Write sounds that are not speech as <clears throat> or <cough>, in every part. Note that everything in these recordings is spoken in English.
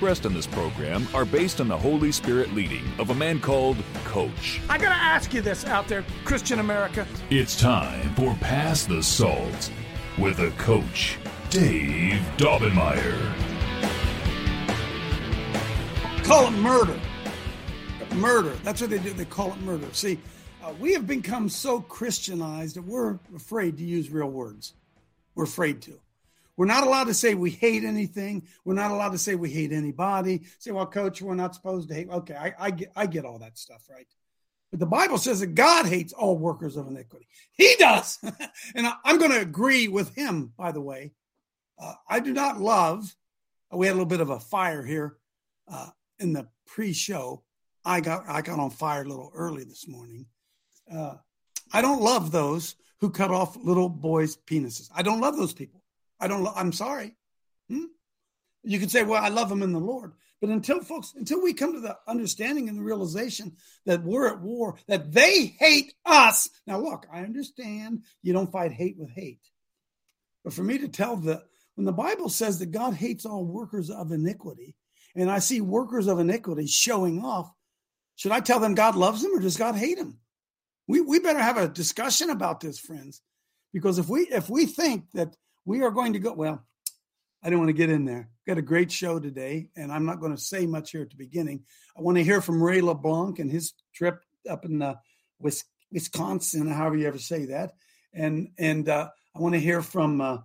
in this program are based on the Holy Spirit leading of a man called Coach. I gotta ask you this out there, Christian America. It's time for Pass the Salt with a coach, Dave Daubenmire. call it murder. Murder. That's what they do. They call it murder. See, uh, we have become so Christianized that we're afraid to use real words. We're afraid to. We're not allowed to say we hate anything. We're not allowed to say we hate anybody. Say, well, coach, we're not supposed to hate. Okay, I, I get, I get all that stuff, right? But the Bible says that God hates all workers of iniquity. He does, <laughs> and I, I'm going to agree with him. By the way, uh, I do not love. We had a little bit of a fire here uh, in the pre-show. I got I got on fire a little early this morning. Uh, I don't love those who cut off little boys' penises. I don't love those people. I don't. I'm sorry. Hmm? You could say, "Well, I love them in the Lord," but until folks, until we come to the understanding and the realization that we're at war, that they hate us. Now, look, I understand you don't fight hate with hate, but for me to tell the when the Bible says that God hates all workers of iniquity, and I see workers of iniquity showing off, should I tell them God loves them or does God hate them? We we better have a discussion about this, friends, because if we if we think that we are going to go well, I don't want to get in there. Got a great show today, and I'm not going to say much here at the beginning. I want to hear from Ray LeBlanc and his trip up in uh, Wisconsin, however you ever say that, and and uh, I want to hear from uh,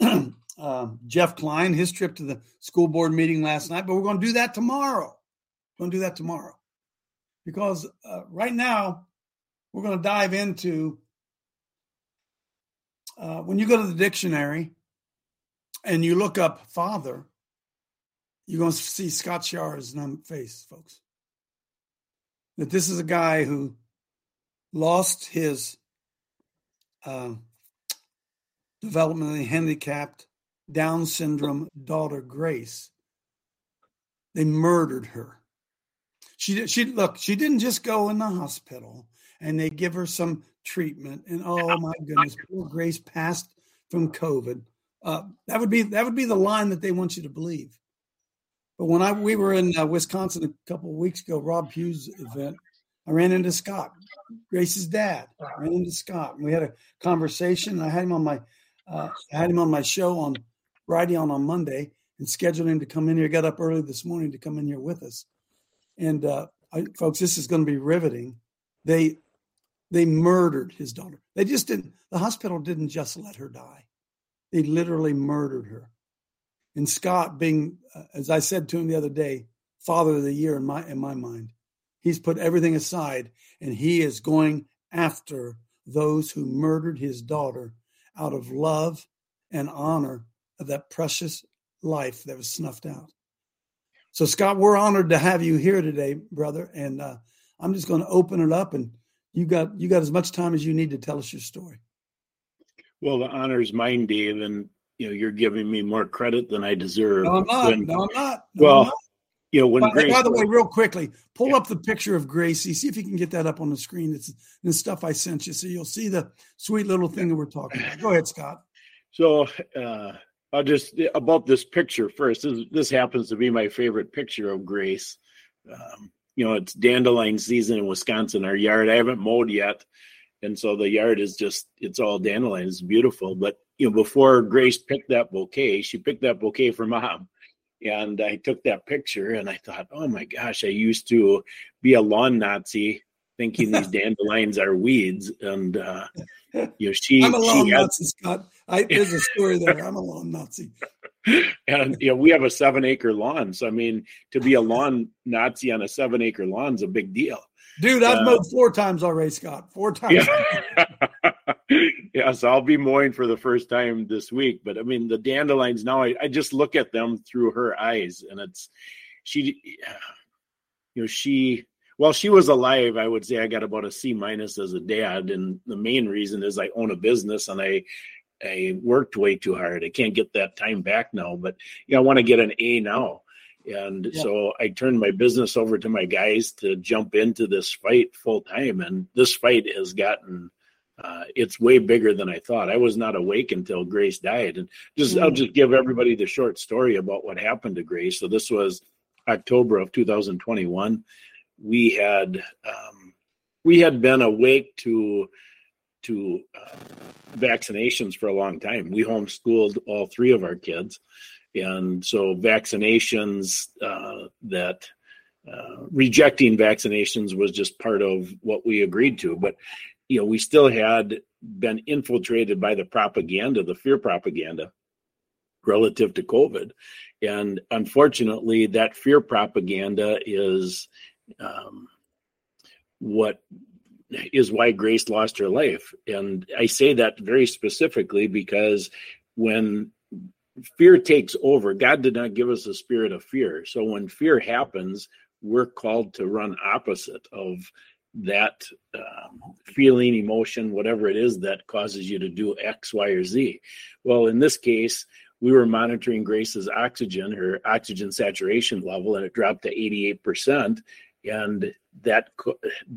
<clears throat> uh, Jeff Klein, his trip to the school board meeting last night. But we're going to do that tomorrow. We're going to do that tomorrow because uh, right now we're going to dive into uh, when you go to the dictionary and you look up father, you're going to see Scott Schara's face, folks. That this is a guy who lost his uh, developmentally handicapped Down syndrome daughter, Grace. They murdered her. She she look. She didn't just go in the hospital and they give her some treatment. And oh my goodness, poor Grace passed from COVID. Uh, that would be that would be the line that they want you to believe. But when I we were in uh, Wisconsin a couple of weeks ago, Rob Hughes event, I ran into Scott, Grace's dad. I ran into Scott, and we had a conversation. I had him on my uh, I had him on my show on Friday on on Monday, and scheduled him to come in here. Got up early this morning to come in here with us. And uh, I, folks, this is going to be riveting. They they murdered his daughter. They just didn't. The hospital didn't just let her die. They literally murdered her. And Scott, being uh, as I said to him the other day, father of the year in my in my mind, he's put everything aside and he is going after those who murdered his daughter out of love and honor of that precious life that was snuffed out. So, Scott, we're honored to have you here today, brother. And uh, I'm just going to open it up, and you got you got as much time as you need to tell us your story. Well, the honor is mine, Dave, and you know you're giving me more credit than I deserve. No, I'm not. When, no, I'm not. No, well, I'm not. you know when By, Grace, by the way, real quickly, pull Yeah. up the picture of Gracie. See if you can get that up on the screen. It's the stuff I sent you, so you'll see the sweet little thing that we're talking about. Go ahead, Scott. <laughs> So uh, I'll just about this picture first. This, this happens to be my favorite picture of Grace. Um, you know, it's dandelion season in Wisconsin. Our yard, I haven't mowed yet, and so the yard is just it's all dandelion. It's beautiful. But you know, before Grace picked that bouquet, she picked that bouquet for mom. And I took that picture and I thought, oh my gosh, I used to be a lawn Nazi thinking these <laughs> dandelions are weeds. And uh, <laughs> you know, she I'm a lawn Nazi, Scott. I, there's a story there. I'm a lawn Nazi. And you know we have a seven acre lawn so i mean to be a lawn nazi on a seven acre lawn is a big deal Dude, I've Uh, mowed four times already, Scott. Four times. Yeah. <laughs> yes, I'll be mowing for the first time this week. But I mean, the dandelions now, I, I just look at them through her eyes, and it's she, you know, she. While she was alive, I would say I got about a C minus as a dad, and the main reason is I own a business and I I worked way too hard. I can't get that time back now, but you know, I want to get an A now. And Yeah. so I turned my business over to my guys to jump into this fight full time. And this fight has gotten, uh, it's way bigger than I thought. I was not awake until Grace died. And just, I'll Mm. just give everybody the short story about what happened to Grace. So this was October of 2021. We had, um, we had been awake to, to uh, vaccinations for a long time. We homeschooled all three of our kids. And so vaccinations uh, that uh, rejecting vaccinations was just part of what we agreed to. But you know we still had been infiltrated by the propaganda the fear propaganda relative to covid. And unfortunately that fear propaganda is um, what is why grace lost her life and i say that very specifically because when fear takes over. God did not give us a spirit of fear. So when fear happens, we're called to run opposite of that um, feeling, emotion, whatever it is that causes you to do X, Y, or Z. Well, in this case, we were monitoring Grace's oxygen, her oxygen saturation level, and it dropped to 88%. And that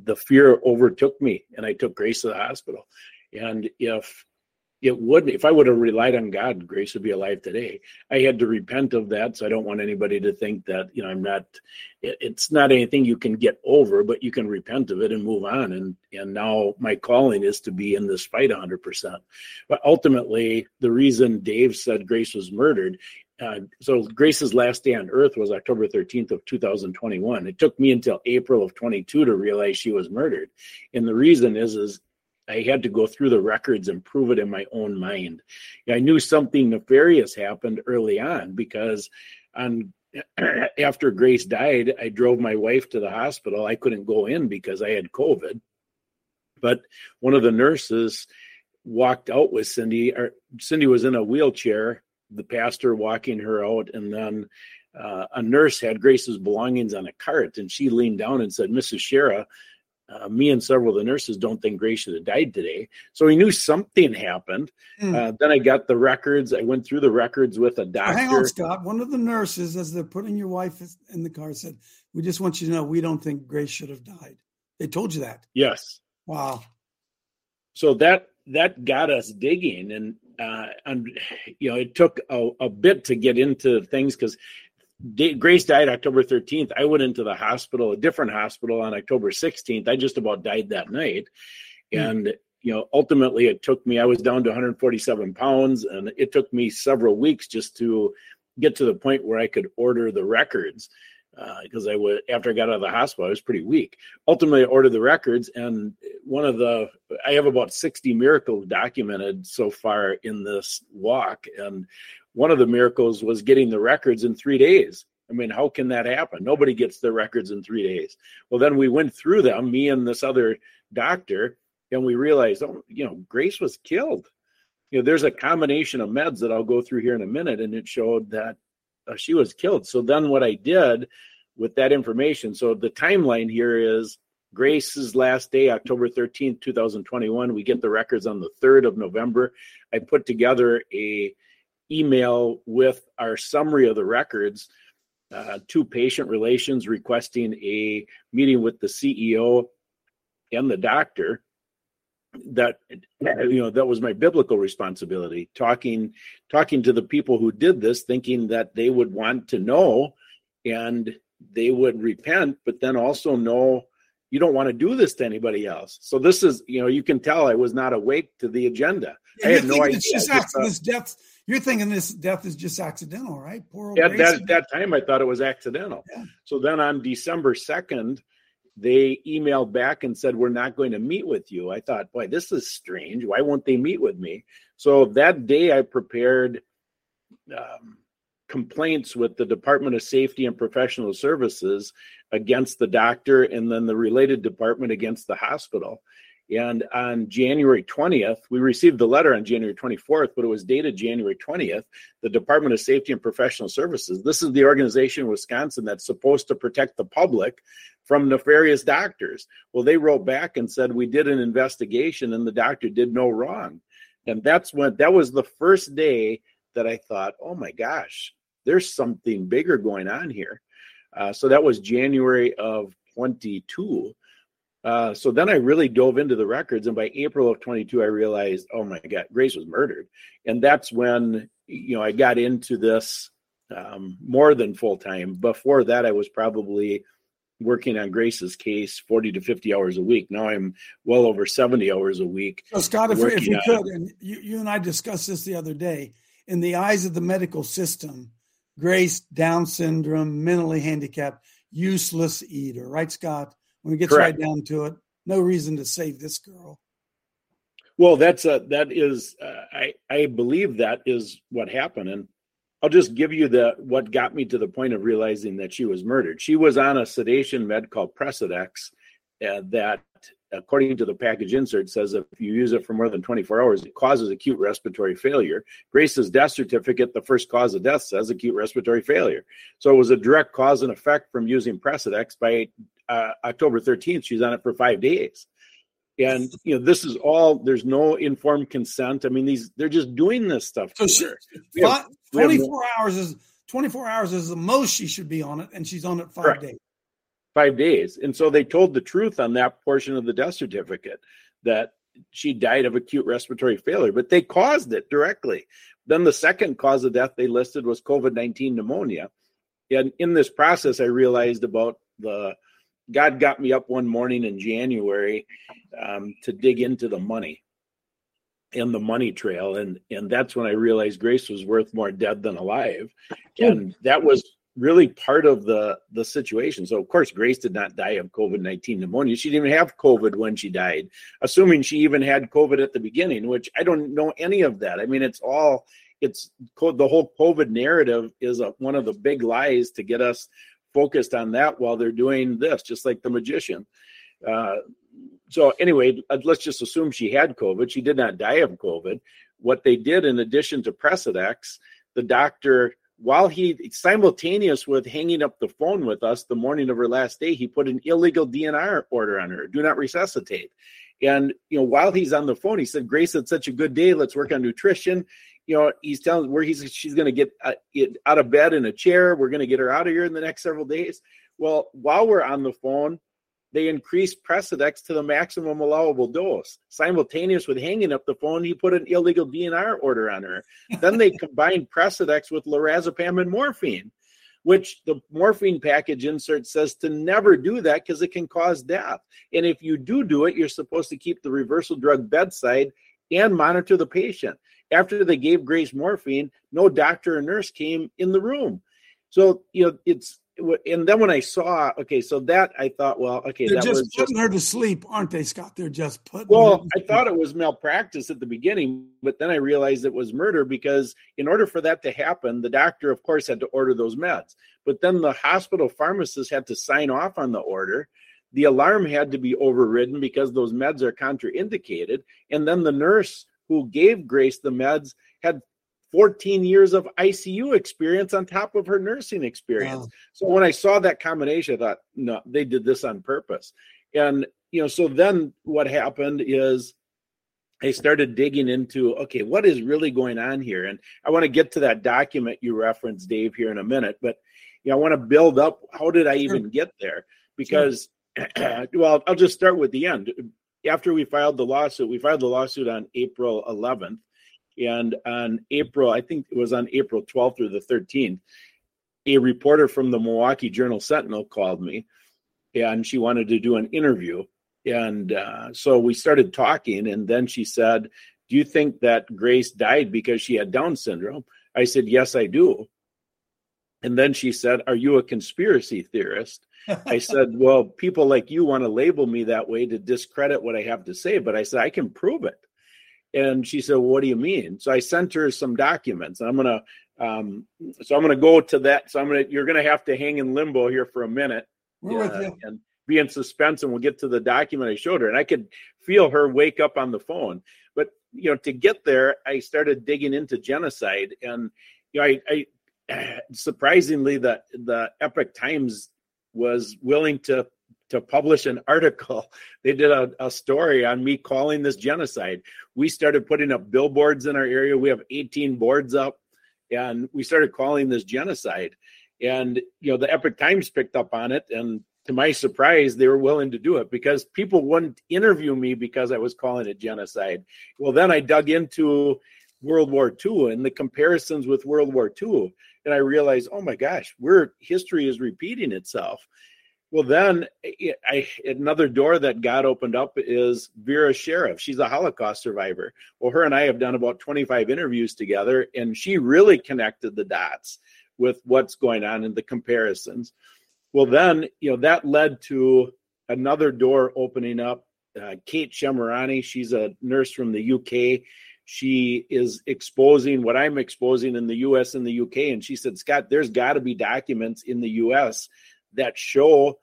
the fear overtook me, and I took Grace to the hospital. And if it wouldn't if i would have relied on god grace would be alive today. I had to repent of that so i don't want anybody to think that you know i'm not it, it's not anything you can get over but you can repent of it and move on. And and now my calling is to be in this fight 100% but ultimately the reason dave said grace was murdered uh, so grace's last day on earth was october 13th of 2021 it took me until april of 22 to realize she was murdered and the reason is is I had to go through the records and prove it in my own mind. I knew something nefarious happened early on because on <clears throat> after Grace died, I drove my wife to the hospital. I couldn't go in because I had COVID. But one of the nurses walked out with Cindy. Or Cindy was in a wheelchair, the pastor walking her out, and then uh, a nurse had Grace's belongings on a cart, and she leaned down and said, "Mrs. Schara, uh, me and several of the nurses don't think Grace should have died today. So he knew something happened. Hmm. Uh, then I got the records. I went through the records with a doctor. hang on, Scott. One of the nurses, as they're putting your wife in the car, said, "We just want you to know we don't think Grace should have died." They told you that. Yes. Wow. So that that got us digging, and uh, and you know it took a, a bit to get into things because Grace died October 13th. I went into the hospital, a different hospital, on October 16th. I just about died that night, Hmm. and you know ultimately it took me. I was down to 147 pounds, and it took me several weeks just to get to the point where I could order the records because I was after I got out of the hospital, I was pretty weak. Ultimately, I ordered the records, and one of the I have about 60 miracles documented so far in this walk, and one of the miracles was getting the records in three days. I mean, how can that happen? Nobody gets the records in three days. Well, then we went through them, me and this other doctor, and we realized, oh, you know, Grace was killed. You know, there's a combination of meds that I'll go through here in a minute, and it showed that uh, she was killed. So then what I did with that information, so the timeline here is Grace's last day, October 13th, 2021. We get the records on the 3rd of November. I put together a email with our summary of the records uh, to patient relations requesting a meeting with the CEO and the doctor that you know that was my biblical responsibility talking talking to the people who did this thinking that they would want to know and they would repent but then also know you don't want to do this to anybody else so this is you know you can tell i was not awake to the agenda Yeah, i had no idea just just this death. You're thinking this death is just accidental, right? Poor old at that, that time i thought it was accidental Yeah. so then on december 2nd they emailed back and said we're not going to meet with you. I thought boy this is strange. Why won't they meet with me? So that day i prepared um, complaints with the Department of Safety and Professional Services against the doctor and then the related department against the hospital. And on January 20th, we received the letter on January 24th, but it was dated January 20th. The Department of Safety and Professional Services, this is the organization in Wisconsin that's supposed to protect the public from nefarious doctors. Well, they wrote back and said, We did an investigation and the doctor did no wrong. And that's when that was the first day that I thought, Oh my gosh, there's something bigger going on here. Uh, so that was January of 22. Uh, so then I really dove into the records, and by April of 22, I realized, oh my God, Grace was murdered, and that's when you know I got into this um, more than full time. Before that, I was probably working on Grace's case 40 to 50 hours a week. Now I'm well over 70 hours a week. So Scott, if, if you could, and you, you and I discussed this the other day, in the eyes of the medical system, Grace, Down syndrome, mentally handicapped, useless eater, right, Scott? When it gets Correct. right down to it, no reason to save this girl. Well, that's a that is uh, I I believe that is what happened, and I'll just give you the what got me to the point of realizing that she was murdered. She was on a sedation med called Precedex, uh, that according to the package insert says if you use it for more than 24 hours it causes acute respiratory failure grace's death certificate the first cause of death says acute respiratory failure so it was a direct cause and effect from using precedex by uh, October 13th. She's on it for five days. And you know, this is all. There's no informed consent. I mean, these they're just doing this stuff. So she, five, 24 hours is 24 hours is the most she should be on it, and she's on it five correct. days. Five days, and so they told the truth on that portion of the death certificate that she died of acute respiratory failure, but they caused it directly. Then the second cause of death they listed was COVID 19 pneumonia. And in this process, I realized about the God got me up one morning in January um, to dig into the money and the money trail, and and that's when I realized Grace was worth more dead than alive, and that was really part of the the situation. So of course Grace did not die of COVID nineteen pneumonia. She didn't even have COVID when she died, assuming she even had COVID at the beginning, which I don't know any of that. I mean, it's all it's the whole COVID narrative is a, one of the big lies to get us focused on that while they're doing this, just like the magician. Uh, so anyway, uh, let's just assume she had COVID. She did not die of COVID. What they did, in addition to Precedex, the doctor, while he simultaneous with hanging up the phone with us the morning of her last day, he put an illegal DNR order on her: do not resuscitate. And you know, while he's on the phone, he said, "Grace had such a good day. Let's work on nutrition." You know, he's telling where he's she's going to get uh, out of bed in a chair. We're going to get her out of here in the next several days. Well, while we're on the phone, they increased Precedex to the maximum allowable dose. Simultaneous with hanging up the phone, he put an illegal DNR order on her. then they <laughs> combined Precedex with lorazepam and morphine, which the morphine package insert says to never do that because it can cause death. And if you do do it, you're supposed to keep the reversal drug bedside and monitor the patient after they gave Grace morphine, no doctor or nurse came in the room. So, you know, it's, and then when I saw, okay, so that I thought, well, okay, they're just putting just, her to sleep, aren't they, Scott? They're just putting. Well, I thought it was malpractice at the beginning, but then I realized it was murder because in order for that to happen, the doctor, of course, had to order those meds. But then the hospital pharmacist had to sign off on the order. The alarm had to be overridden because those meds are contraindicated, and then the nurse who gave Grace the meds had 14 years of ICU experience on top of her nursing experience. Wow. So when I saw that combination, I thought, no, they did this on purpose. And, you know, so then what happened is I started digging into, okay, what is really going on here? And I want to get to that document you referenced, Dave, here in a minute. But, you know, I want to build up how did I even get there? Because, sure. <clears throat> well, I'll just start with the end after we filed the lawsuit, we filed the lawsuit on April 11th. And on April, I think it was on April 12th or the 13th, a reporter from the Milwaukee Journal Sentinel called me and she wanted to do an interview. And uh, so we started talking. And then she said, Do you think that Grace died because she had Down syndrome? I said, Yes, I do. And then she said, Are you a conspiracy theorist? I said, Well, people like you want to label me that way to discredit what I have to say, but I said, I can prove it. And she said, well, What do you mean? So I sent her some documents. I'm going to Um, so I'm going to go to that. So I'm going to you're going to have to hang in limbo here for a minute. We're with you. And be in suspense, and we'll get to the document I showed her, and I could feel her wake up on the phone. But you know, to get there, I started digging into genocide, and you know, I, I <clears throat> surprisingly the the Epoch Times was willing to to publish an article. <laughs> They did a, a, story on me calling this genocide. We started putting up billboards in our area. We have 18 boards up, and we started calling this genocide. And you know, the Epoch Times picked up on it, and to my surprise, they were willing to do it because people wouldn't interview me because I was calling it genocide. Well, then I dug into World War II and the comparisons with World War II, and I realized, oh my gosh, we're history is repeating itself. Well, then I, another door that God opened up is Vera Sharav. She's a Holocaust survivor. Well, her and I have done about 25 interviews together, and she really connected the dots with what's going on in the comparisons. Well, then, you know, that led to another door opening up. Uh, Kate Shemirani, she's a nurse from the UK. She is exposing what I'm exposing in the US and the UK. And she said, Scott, there's got to be documents in the US that show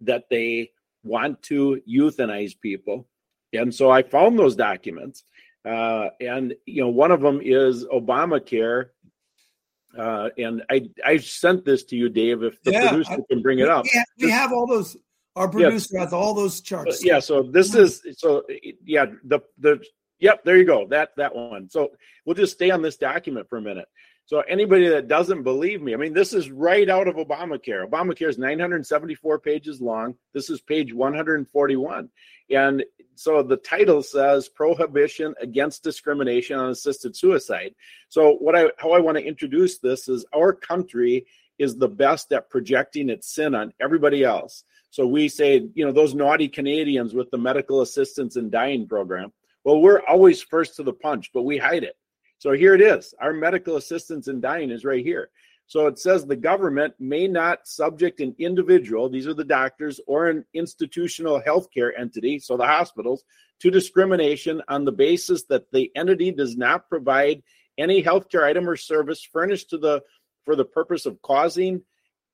that they want to euthanize people. And so I found those documents. Uh, and, you know, one of them is Obamacare. Uh, and I, I sent this to you, Dave, if the yeah, producer I, can bring it up. We have, we have all those, our producer yes. has all those charts. Yeah. So this is, so yeah, the, the, yep, there you go. That, that one. So we'll just stay on this document for a minute. So anybody that doesn't believe me, I mean, this is right out of Obamacare. Obamacare is 974 pages long. This is page 141. And so the title says prohibition against discrimination on assisted suicide. So what I how I want to introduce this is our country is the best at projecting its sin on everybody else. So we say, you know, those naughty Canadians with the medical assistance in dying program. Well, we're always first to the punch, but we hide it. So here it is. Our medical assistance in dying is right here. So it says the government may not subject an individual, these are the doctors, or an institutional healthcare entity, so the hospitals, to discrimination on the basis that the entity does not provide any healthcare item or service furnished to the for the purpose of causing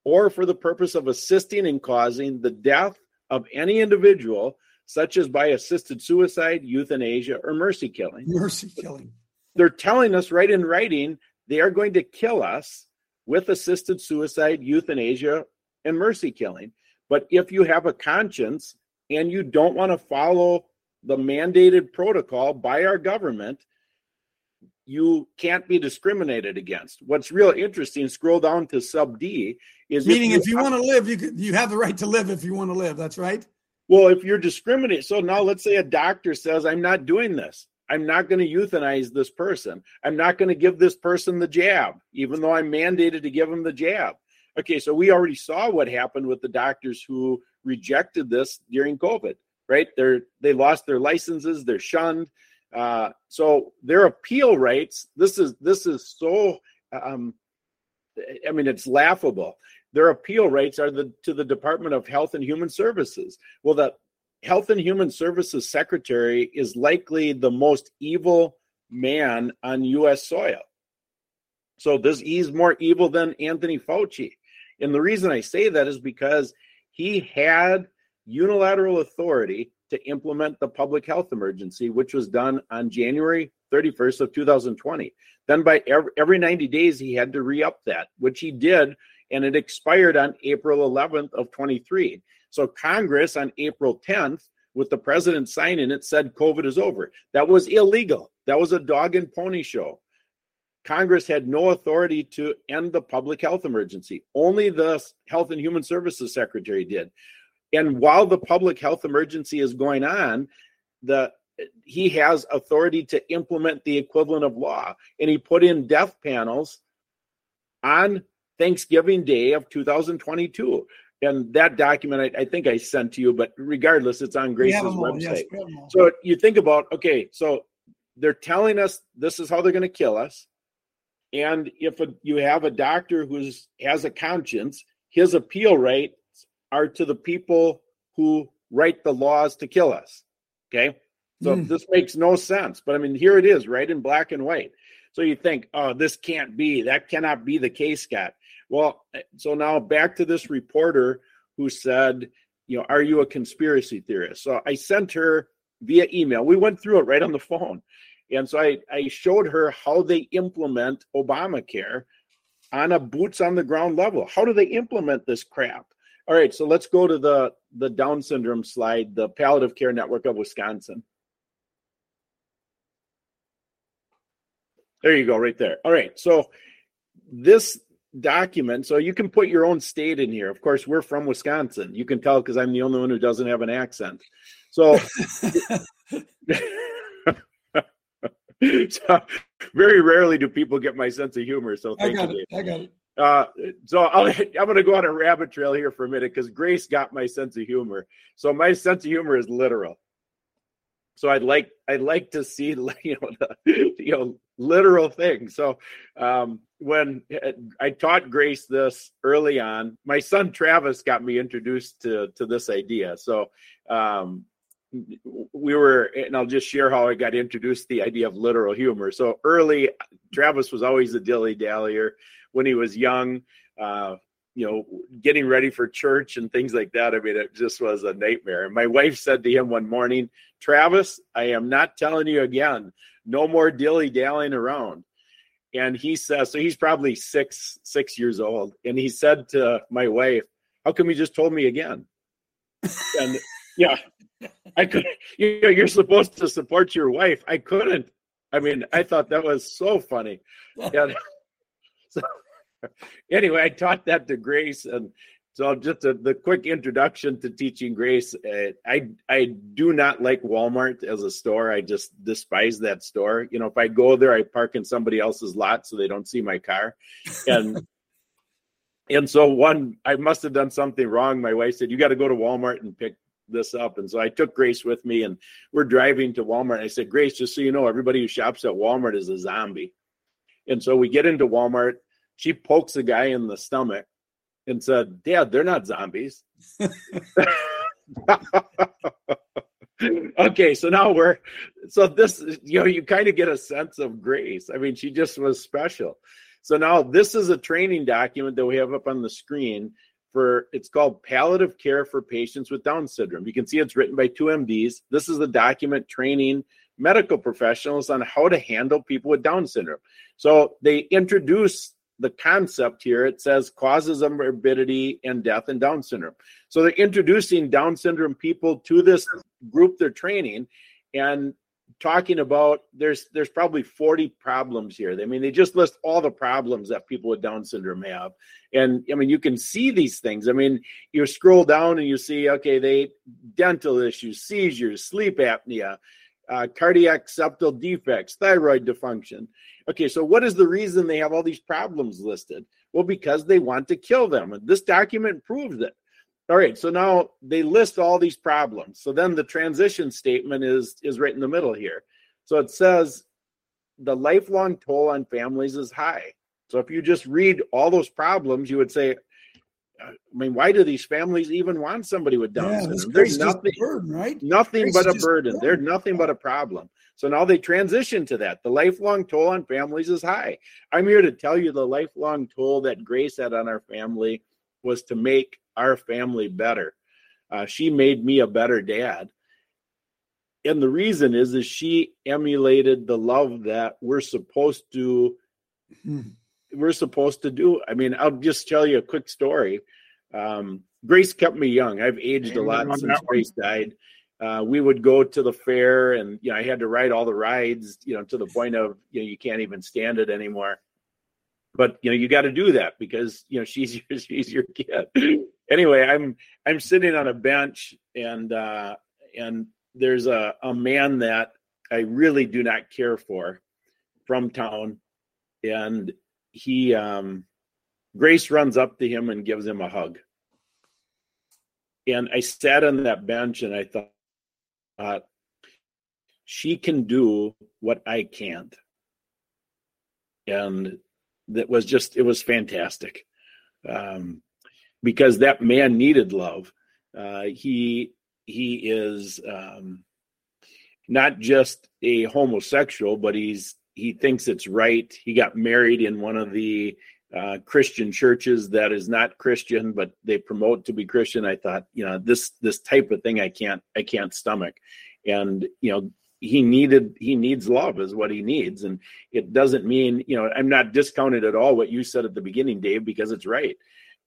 or for the purpose of assisting in causing the death of any individual, such as by assisted suicide, euthanasia, or mercy killing. Mercy killing they're telling us right in writing they are going to kill us with assisted suicide, euthanasia, and mercy killing. But if you have a conscience and you don't want to follow the mandated protocol by our government, you can't be discriminated against. What's real interesting, scroll down to sub D, is meaning if you, if you want to live, you could, you have the right to live if you want to live. That's right. Well, if you're discriminating, so now let's say a doctor says, I'm not doing this. I'm not going to euthanize this person. I'm not going to give this person the jab, even though I'm mandated to give them the jab. Okay, so we already saw what happened with the doctors who rejected this during COVID, right? They're they lost their licenses, they're shunned. Uh, so their appeal rights. This is this is so. Um, I mean, it's laughable. Their appeal rates are the to the Department of Health and Human Services. Well, the Health and Human Services Secretary is likely the most evil man on U.S. soil. So this he's more evil than Anthony Fauci. And the reason I say that is because he had unilateral authority to implement the public health emergency, which was done on January 31st of 2020. Then by every, every 90 days, he had to re-up that, which he did, and it expired on April 11th of 23. So Congress on April 10th, with the president signing it, said COVID is over. That was illegal. That was a dog and pony show. Congress had no authority to end the public health emergency. Only the Health and Human Services Secretary did. And while the public health emergency is going on, the he has authority to implement the equivalent of law. And he put in death panels on Thanksgiving Day of 2022 and that document I, I, think I sent to you, but regardless, it's on Grace's website. Yes, so you think about okay, so they're telling us this is how they're going to kill us, and if a, you have a doctor who has a conscience, his appeal rights are to the people who write the laws to kill us. Okay, so mm. this makes no sense, but I mean here it is, right in black and white. So you think, oh, this can't be, that cannot be the case, Scott. Well, so now back to this reporter who said, you know, are you a conspiracy theorist? So I sent her via email. We went through it right on the phone. And so I, I showed her how they implement Obamacare on a boots on the ground level. How do they implement this crap? All right, so let's go to the the Down syndrome slide, the Palliative Care Network of Wisconsin. There you go, right there. All right, so this document, so you can put your own state in here. Of course, we're from Wisconsin. You can tell because I'm the only one who doesn't have an accent. So, <laughs> so very rarely do people get my sense of humor. So thank I got you. it. I got it. Uh, so I'll, <laughs> I'm going to go on a rabbit trail here for a minute because Grace got my sense of humor. So my sense of humor is literal. So I'd like I'd like to see <laughs> you know the, you know literal thing. So um, when uh, I taught Grace this early on, my son Travis got me introduced to to this idea. So um, we were, and I'll just share how I got introduced the idea of literal humor. So early, Travis was always a dilly dallyer when he was young. Uh, you know, getting ready for church and things like that. I mean, it just was a nightmare. And my wife said to him one morning, Travis, I am not telling you again, no more dilly dallying around. And he says, so he's probably six, six years old. And he said to my wife, How come you just told me again? and <laughs> yeah, I could, you know, you're supposed to support your wife. I couldn't. I mean, I thought that was so funny. <laughs> And <laughs> so, <laughs> anyway, I taught that to Grace, and so just a, the quick introduction to teaching Grace. Uh, I I do not like Walmart as a store. I just despise that store. You know, if I go there, I park in somebody else's lot so they don't see my car, and. <laughs> and so one, I must have done something wrong. My wife said, "You got to go to Walmart and pick this up. And so I took Grace with me and we're driving to Walmart. I said, Grace, just so you know, everybody who shops at Walmart is a zombie. And so we get into Walmart. She pokes a guy in the stomach and said, Dad, they're not zombies. <laughs> okay, so now we're so this you know you kind of get a sense of grace. I mean, she just was special. So now this is a training document that we have up on the screen for it's called palliative care for patients with down syndrome you can see it's written by two mds this is the document training medical professionals on how to handle people with down syndrome so they introduce the concept here it says causes of morbidity and death in down syndrome so they're introducing down syndrome people to this group they're training and talking about there's there's probably 40 problems here. I mean, they just list all the problems that people with Down syndrome have. And I mean, you can see these things. I mean, you scroll down and you see, okay, they dental issues, seizures, sleep apnea, uh, cardiac septal defects, thyroid dysfunction. Okay, so what is the reason they have all these problems listed? Well, because they want to kill them. And this document proves it. All right, so now they list all these problems. So then the transition statement is is right in the middle here. So it says the lifelong toll on families is high. So if you just read all those problems, you would say, I mean, why do these families even want somebody with Down Yeah, syndrome? There's nothing, burden, right? nothing Grace but a burden. Burden. nothing but a problem. So now they transition to that. The lifelong toll on families is high. I'm here to tell you the lifelong toll that Grace had on our family was to make our family better. Uh, she made me a better dad. And the reason is is she emulated the love that we're supposed to Hmm. We're supposed to do. I mean, I'll just tell you a quick story. Um, Grace kept me young. I've aged a lot since. Grace died. Uh, we would go to the fair, and you know, I had to ride all the rides, you know, to the point of you know, you can't even stand it anymore. But you know, you got to do that because you know <laughs> she's your, she's your kid. <laughs> anyway, I'm I'm sitting on a bench, and uh, and there's a a man that I really do not care for from town, and he um Grace runs up to him and gives him a hug. And I sat on that bench and I thought, uh, she can do what I can't. And that was just, it was fantastic. Um, because that man needed love. Uh, he, he is um, not just a homosexual, but he's he thinks it's right. He got married in one of the uh, Christian churches that is not Christian, but they promote to be Christian. I thought, you know, this this type of thing I can't I can't stomach, and you know he needed he needs love is what he needs, and it doesn't mean you know I'm not discounted at all what you said at the beginning, Dave, because it's right.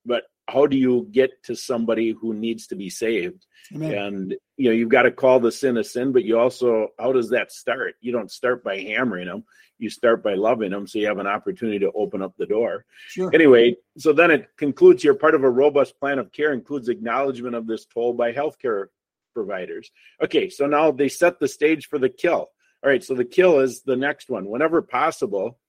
But how do you get to somebody who needs to be saved? Amen. And you know you've got to call the sin a sin, but you also how does that start? You don't start by hammering them you start by loving them so you have an opportunity to open up the door sure. anyway so then it concludes here part of a robust plan of care includes acknowledgement of this toll by healthcare providers okay so now they set the stage for the kill all right so the kill is the next one whenever possible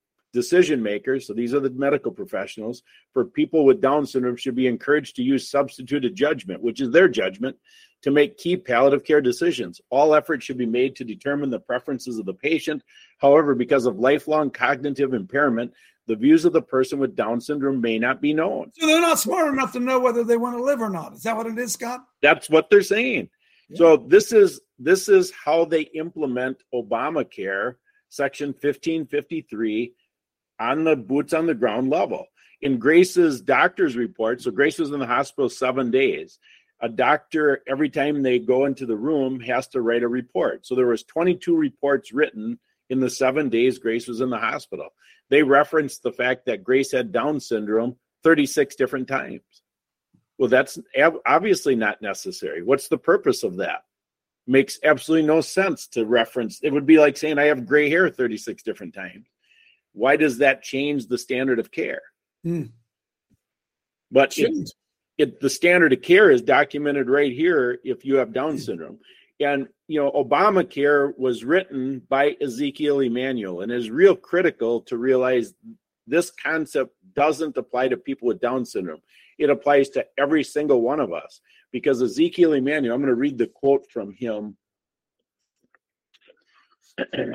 decision makers so these are the medical professionals for people with down syndrome should be encouraged to use substituted judgment which is their judgment to make key palliative care decisions. All effort should be made to determine the preferences of the patient. However, because of lifelong cognitive impairment, the views of the person with Down syndrome may not be known. So they're not smart enough to know whether they want to live or not. Is that what it is, Scott? That's what they're saying. Yeah. So this is this is how they implement Obamacare, Section 1553, on the boots on the ground level. In Grace's doctor's report, so Grace was in the hospital seven days a doctor every time they go into the room has to write a report. So there was 22 reports written in the seven days grace was in the hospital. They referenced the fact that grace had down syndrome 36 different times. Well that's obviously not necessary. What's the purpose of that? Makes absolutely no sense to reference. It would be like saying i have gray hair 36 different times why does that change the standard of care mm. but it, it, the standard of care is documented right here if you have Down syndrome. And, you know, Obamacare was written by Ezekiel Emanuel and is real critical to realize this concept doesn't apply to people with Down syndrome. It applies to every single one of us because Ezekiel Emanuel, I'm going to read the quote from him.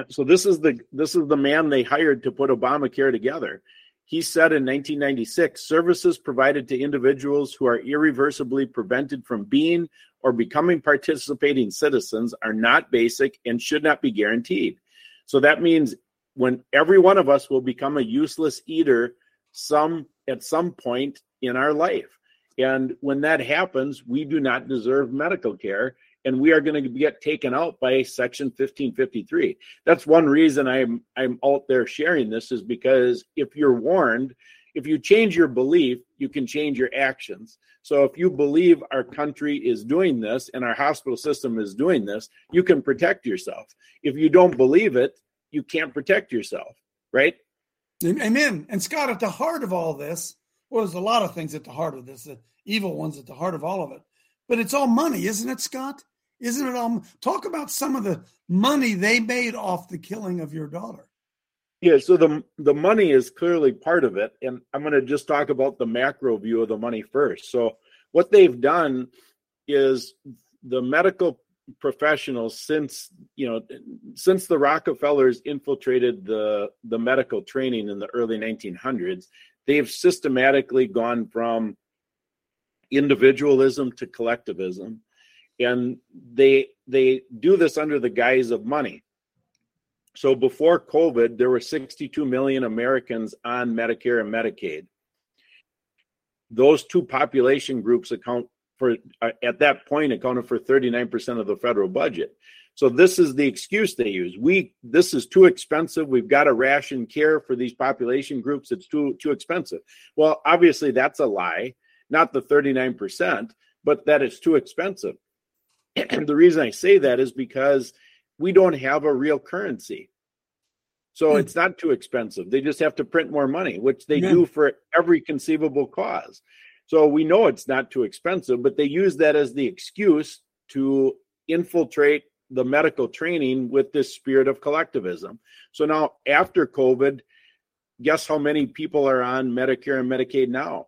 So this is the this is the man they hired to put Obamacare together. He said in 1996 services provided to individuals who are irreversibly prevented from being or becoming participating citizens are not basic and should not be guaranteed. So that means when every one of us will become a useless eater some at some point in our life. And when that happens, we do not deserve medical care and we are going to get taken out by section 1553 that's one reason i'm i'm out there sharing this is because if you're warned if you change your belief you can change your actions. So if you believe our country is doing this and our hospital system is doing this you can protect yourself. If you don't believe it you can't protect yourself right? Amen. And scott at the heart of all this well there's a lot of things at the heart of this the evil ones at the heart of all of it but it's all money isn't it scott isn't it all? Talk about some of the money they made off the killing of your daughter. Yeah, so the the money is clearly part of it, and I'm going to just talk about the macro view of the money first. So what they've done is the medical professionals since you know since the Rockefellers infiltrated the the medical training in the early 1900s, they've systematically gone from individualism to collectivism and they they do this under the guise of money. So before covid there were 62 million americans on medicare and medicaid. Those two population groups account for uh, at that point accounted for 39% of the federal budget. So this is the excuse they use. We this is too expensive. We've got to ration care for these population groups. It's too too expensive. Well obviously that's a lie. Not the 39% but that it's too expensive and the reason I say that is because we don't have a real currency. So hmm. it's not too expensive. They just have to print more money, which they yeah. do for every conceivable cause. So we know it's not too expensive, but they use that as the excuse to infiltrate the medical training with this spirit of collectivism. So now, after COVID, guess how many people are on Medicare and Medicaid now?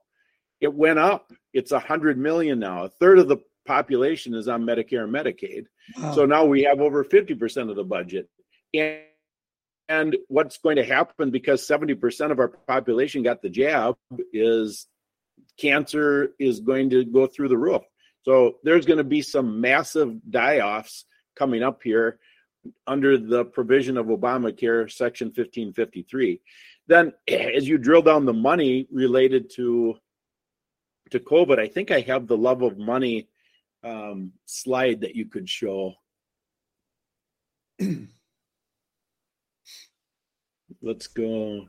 It went up. It's a hundred million now. A third of the population is on Medicare and Medicaid. Wow. So now we have over 50% of the budget. And, and what's going to happen because 70% of our population got the jab is cancer is going to go through the roof. So there's going to be some massive die offs coming up here under the provision of Obamacare, Section 1553. Then, <clears throat> as you drill down the money related to to COVID, I think I have the love of money um, slide that you could show. <clears throat> Let's go.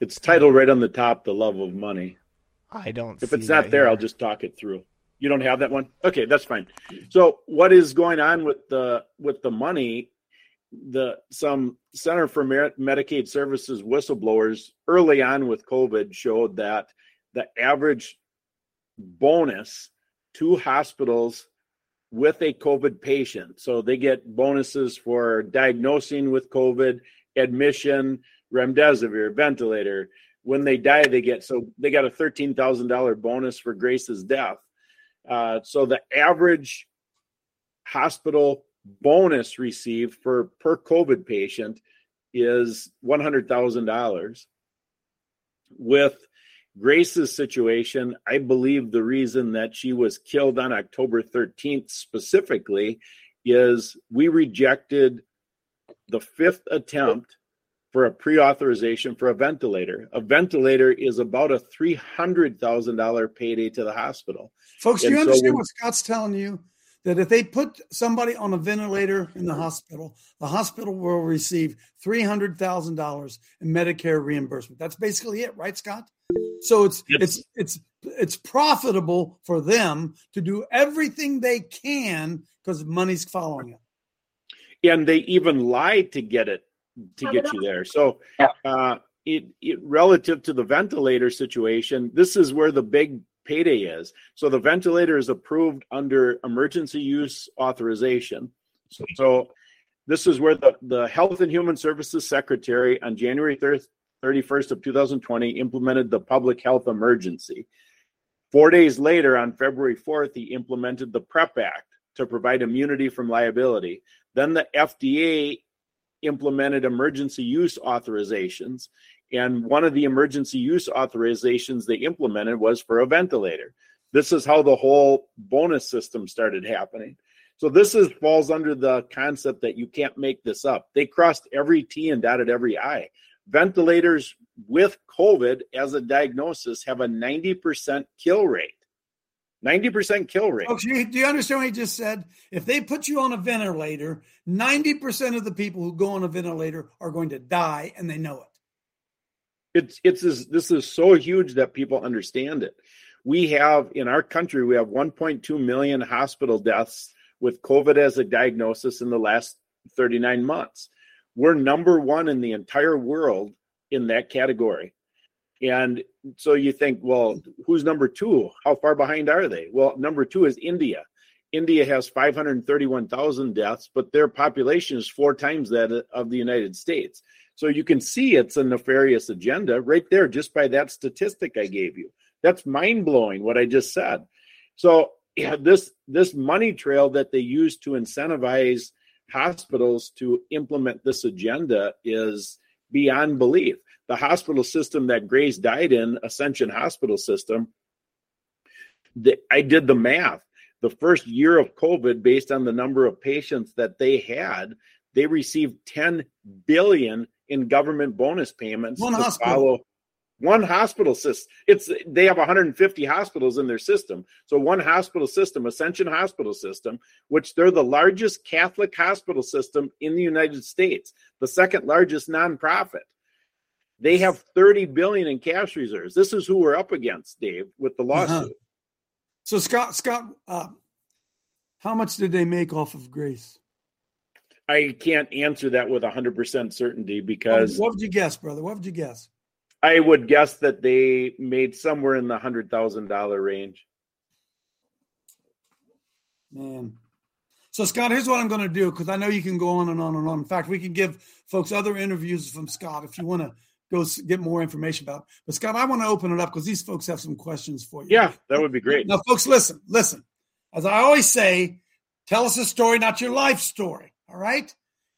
It's titled right on the top, "The Love of Money." I don't. If it's not there, here. I'll just talk it through. You don't have that one? Okay, that's fine. So what is going on with the with the money? The some Center for Medicaid Services whistleblowers early on with COVID showed that the average bonus to hospitals with a COVID patient. So they get bonuses for diagnosing with COVID, admission, remdesivir, ventilator. When they die, they get so they got a thirteen thousand dollar bonus for Grace's death. Uh, so the average hospital bonus received for per COVID patient is one hundred thousand dollars. With Grace's situation, I believe the reason that she was killed on October 13th specifically is we rejected the fifth attempt for a pre-authorization for a ventilator. A ventilator is about a three hundred thousand dollar payday to the hospital. Folks, do you so understand when- what Scott's telling you? That if they put somebody on a ventilator in the hospital, the hospital will receive $300,000 in Medicare reimbursement. That's basically it, right, Scott? So it's Yes. it's it's it's profitable for them to do everything they can because money's following it. and they even lied to get it to get you there. So, uh, it, it relative to the ventilator situation, this is where the big payday is. So the ventilator is approved under emergency use authorization. So, so this is where the, the Health and Human Services Secretary on January 30th, 31st of 2020 implemented the public health emergency. Four days later, on February 4th, he implemented the PREP Act to provide immunity from liability. Then the FDA implemented emergency use authorizations. And one of the emergency use authorizations they implemented was for a ventilator. This is how the whole bonus system started happening. So this is falls under the concept that you can't make this up. They crossed every T and dotted every I. Ventilators with COVID as a diagnosis have a 90% kill rate. 90% kill rate. Folks, you, do you understand what he just said? If they put you on a ventilator, 90% of the people who go on a ventilator are going to die and they know it. it's it's this, this is so huge that people understand it. We have in our country we have 1.2 million hospital deaths with COVID as a diagnosis in the last 39 months. We're number 1 in the entire world in that category. And so you think, well, who's number 2? How far behind are they? Well, number 2 is India. India has 531,000 deaths, but their population is four times that of the United States. So you can see it's a nefarious agenda right there, just by that statistic I gave you. That's mind blowing what I just said. So yeah, this this money trail that they use to incentivize hospitals to implement this agenda is beyond belief. The hospital system that Grace died in, Ascension Hospital System, the, I did the math. The first year of COVID, based on the number of patients that they had, they received 10 billion in government bonus payments One to hospital. follow one hospital system. It's they have 150 hospitals in their system. So one hospital system, Ascension Hospital System, which they're the largest Catholic hospital system in the United States, the second largest nonprofit. They have 30 billion in cash reserves. This is who we're up against, Dave, with the lawsuit. Uh-huh. So Scott, Scott, uh, how much did they make off of Grace? I can't answer that with 100% certainty because what would you guess, brother? What would you guess? I would guess that they made somewhere in the $100,000 range. Man. So, Scott, here's what I'm going to do because I know you can go on and on and on. In fact, we can give folks other interviews from Scott if you want to go get more information about. It. But, Scott, I want to open it up because these folks have some questions for you. Yeah, that would be great. Now, folks, listen, listen. As I always say, tell us a story, not your life story. All right?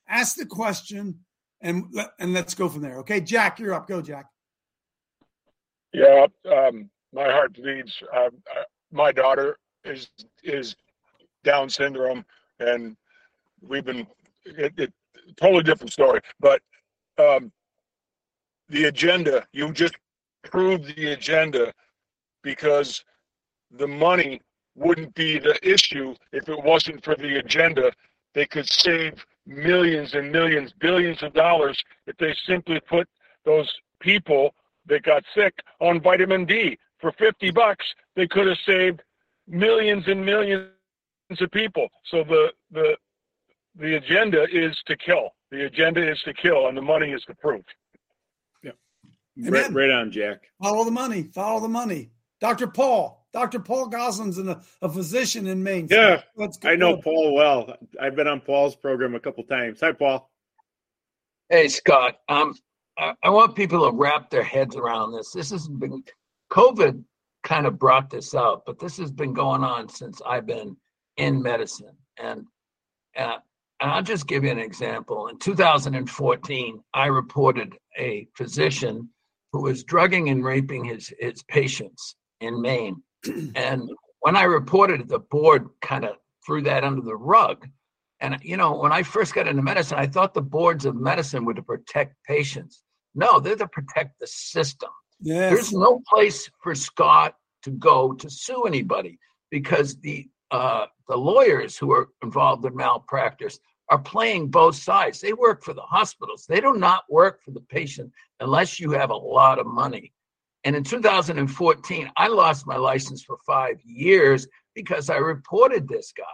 Ask the question and and let's go from there. Okay, Jack, you're up. Go, Jack. Yeah, um, my heart bleeds. Um, uh, my daughter is is Down syndrome, and we've been it, it, totally different story. But um, the agenda, you just proved the agenda because the money wouldn't be the issue if it wasn't for the agenda. They could save millions and millions, billions of dollars if they simply put those people that got sick on vitamin D for 50 bucks. They could have saved millions and millions of people. So the the the agenda is to kill. The agenda is to kill, and the money is the proof. Yeah, right, right on, Jack. Follow the money. Follow the money. Dr. Paul. Dr. Paul Goslin's a, a physician in Maine. Yeah, I know Paul well. I've been on Paul's program a couple times. Hi, Paul. Hey, Scott. Um, I, I want people to wrap their heads around this. This has been COVID kind of brought this out, but this has been going on since I've been in medicine. And, uh, and I'll just give you an example. In 2014, I reported a physician who was drugging and raping his, his patients in Maine. <clears throat> and when I reported it, the board kind of threw that under the rug. And, you know, when I first got into medicine, I thought the boards of medicine were to protect patients. No, they're to protect the system. Yes. There's no place for Scott to go to sue anybody because the uh, the lawyers who are involved in malpractice are playing both sides. They work for the hospitals. They do not work for the patient unless you have a lot of money. And in 2014, I lost my license for five years because I reported this guy.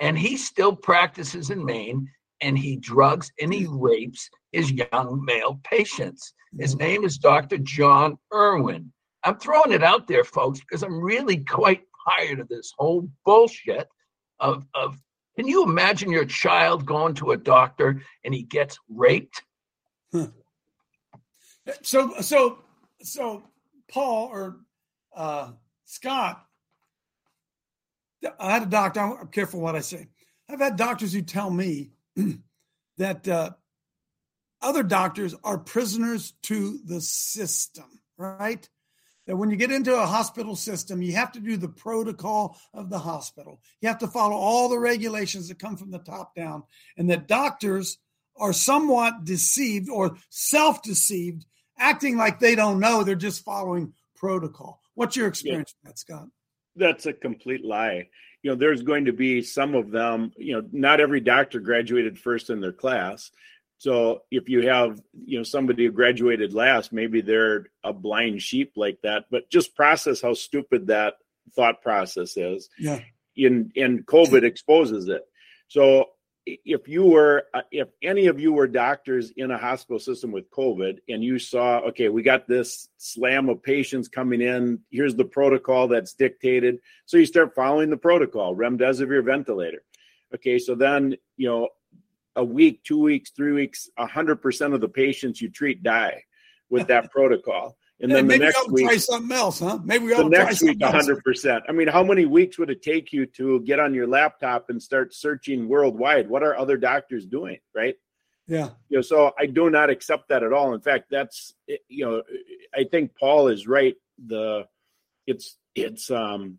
And he still practices in Maine and he drugs and he rapes his young male patients. His name is Dr. John Irwin. I'm throwing it out there, folks, because I'm really quite tired of this whole bullshit of, of can you imagine your child going to a doctor and he gets raped? Huh. So so so Paul or uh, Scott, I had a doctor. I'm careful what I say. I've had doctors who tell me <clears throat> that uh, other doctors are prisoners to the system, right? That when you get into a hospital system, you have to do the protocol of the hospital. You have to follow all the regulations that come from the top down, and that doctors are somewhat deceived or self deceived, acting like they don't know. They're just following protocol. What's your experience yeah. with that, Scott? That's a complete lie you know there's going to be some of them you know not every doctor graduated first in their class. So if you have you know somebody who graduated last maybe they're a blind sheep like that but just process how stupid that thought process is. Yeah. In in covid exposes it. So if you were uh, if any of you were doctors in a hospital system with covid and you saw okay we got this slam of patients coming in here's the protocol that's dictated. So you start following the protocol remdesivir ventilator. Okay so then you know a week two weeks three weeks 100% of the patients you treat die with that <laughs> protocol and then the next week, try something else, huh? Maybe we the next week, hundred percent. I mean, how many weeks would it take you to get on your laptop and start searching worldwide? What are other doctors doing, right? Yeah. You know, so I do not accept that at all. In fact, that's you know, I think Paul is right. The it's it's um,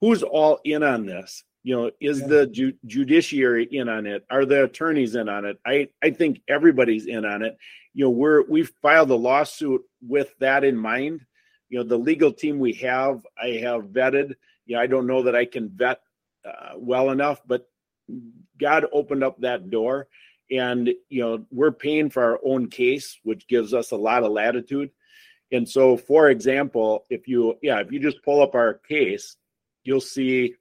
who's all in on this? You know, is yeah. the ju- judiciary in on it? Are the attorneys in on it? I I think everybody's in on it you know we're we've filed a lawsuit with that in mind you know the legal team we have i have vetted you know i don't know that i can vet uh, well enough but god opened up that door and you know we're paying for our own case which gives us a lot of latitude and so for example if you yeah if you just pull up our case you'll see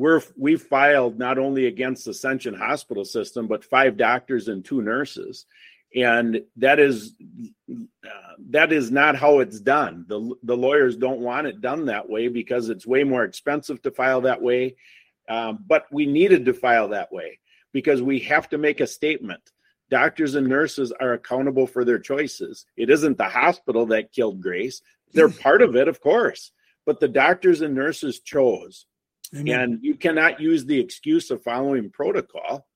we're we filed not only against Ascension Hospital System but five doctors and two nurses, and that is uh, that is not how it's done. the The lawyers don't want it done that way because it's way more expensive to file that way. Um, but we needed to file that way because we have to make a statement. Doctors and nurses are accountable for their choices. It isn't the hospital that killed Grace. They're <laughs> part of it, of course, but the doctors and nurses chose Amen. And you cannot use the excuse of following protocol.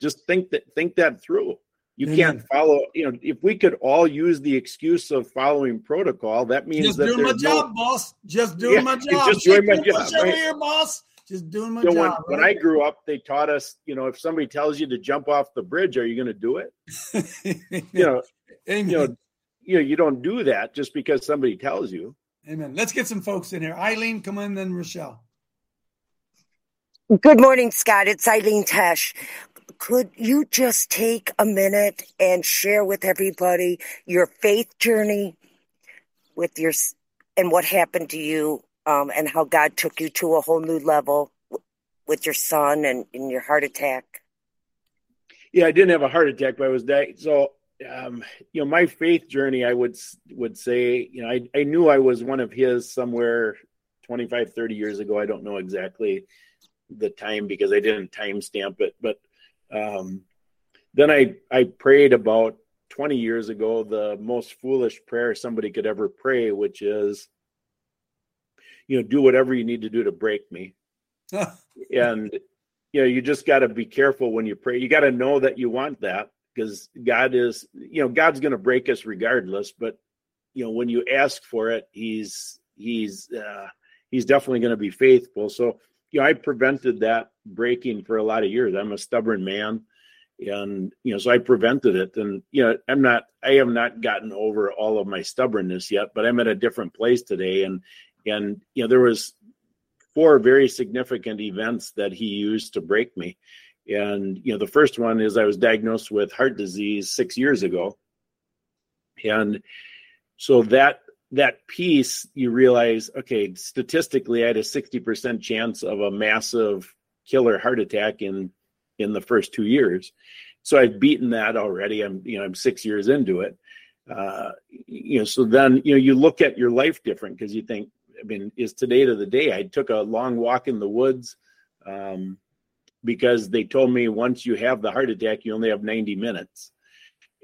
Just think that think that through. You Amen. can't follow, you know, if we could all use the excuse of following protocol, that means that just that doing my no, job, boss. Just doing yeah, my job. Just doing my job. Right? Here, boss. just doing my You know, when, job. when I grew up, they taught us, you know, if somebody tells you to jump off the bridge, are you going to do it? <laughs> You know, Amen. you know, you know, you don't do that just because somebody tells you. Amen. Let's get some folks in here. Eileen, come in, then Rochelle. Good morning, Scott. It's Eileen Tesh. Could you just take a minute and share with everybody your faith journey with your and what happened to you um, and how God took you to a whole new level with your son and in your heart attack? Yeah, I didn't have a heart attack, but I was dying. So, um, you know, my faith journey, I would would say, you know, I, I knew I was one of his somewhere 25, 30 years ago. I don't know exactly the time because I didn't timestamp it, but um, then I I prayed about 20 years ago the most foolish prayer somebody could ever pray, which is, you know, do whatever you need to do to break me. <laughs> and you know, you just got to be careful when you pray. You got to know that you want that because God is, you know, God's going to break us regardless. But you know, when you ask for it, He's He's uh, He's definitely going to be faithful. So you know, I prevented that breaking for a lot of years. I'm a stubborn man, and you know, so I prevented it. And you know, I'm not, I have not gotten over all of my stubbornness yet, but I'm at a different place today. And and you know, there was four very significant events that he used to break me. And you know, the first one is I was diagnosed with heart disease six years ago, and so that that piece you realize okay statistically i had a 60% chance of a massive killer heart attack in in the first two years. So i've beaten that already. I'm you know i'm six years into it. Uh you know so then you know you look at your life different because you think i mean is today to the day? I took a long walk in the woods um because they told me once you have the heart attack you only have 90 minutes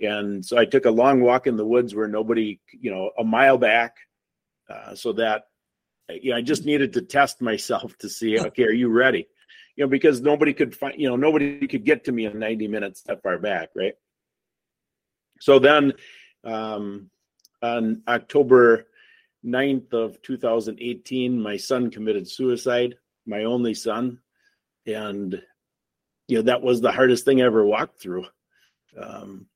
and so I took a long walk in the woods where nobody, you know, a mile back, uh, so that you know, I just needed to test myself to see, okay, are you ready? You know, because nobody could find, you know, nobody could get to me in 90 minutes that far back, right? So then, um, on October 9th of 2018, my son committed suicide, my only son, and you know that was the hardest thing I ever walked through. Um,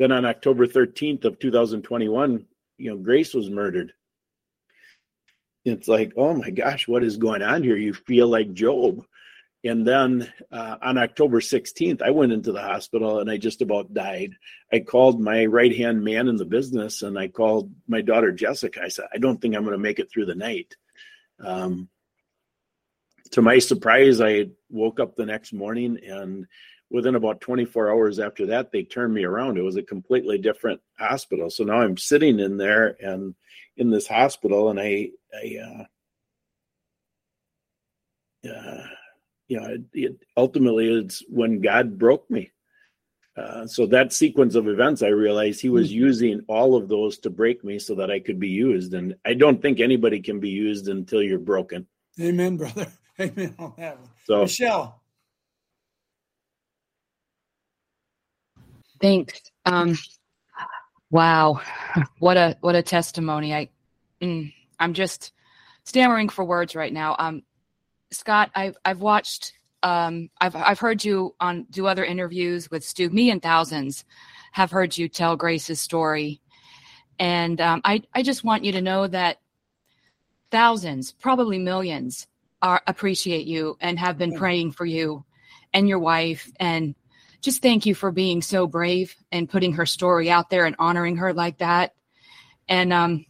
then on October 13th of 2021, you know, Grace was murdered. It's like, oh my gosh, what is going on here? You feel like Job. And then uh, on October 16th, I went into the hospital and I just about died. I called my right hand man in the business and I called my daughter Jessica. I said, I don't think I'm going to make it through the night. Um, to my surprise, I woke up the next morning and within about 24 hours after that they turned me around. It was a completely different hospital. So now i'm sitting in there and in this hospital and i i uh, uh you know it, it ultimately it's when god broke me. Uh, so that sequence of events i realized he was mm-hmm. using all of those to break me so that i could be used. And i don't think anybody can be used until you're broken. Amen brother. <laughs> Amen on that one. So michelle Thanks. Um, wow, what a what a testimony. I mm, I'm just stammering for words right now. Um, Scott, I've I've watched. Um, I've I've heard you on do other interviews with Stu. Me and thousands have heard you tell Grace's story, and um, I I just want you to know that thousands, probably millions, are appreciate you and have been praying for you and your wife and just thank you for being so brave and putting her story out there and honoring her like that. And um,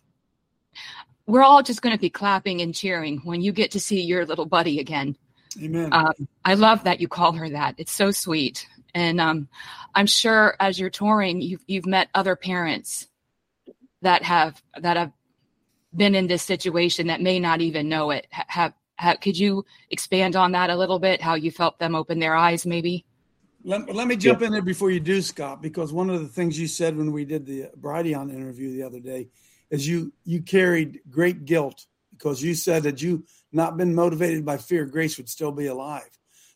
we're all just going to be clapping and cheering when you get to see your little buddy again. Amen. Um, I love that you call her that. It's so sweet. And um, I'm sure as you're touring, you've, you've met other parents that have that have been in this situation that may not even know it. Have, have could you expand on that a little bit? How you felt them open their eyes, maybe? Let, let me jump yeah. in there before you do, Scott, because one of the things you said when we did the Brighteon interview the other day is you you carried great guilt because you said that you not been motivated by fear, Grace would still be alive.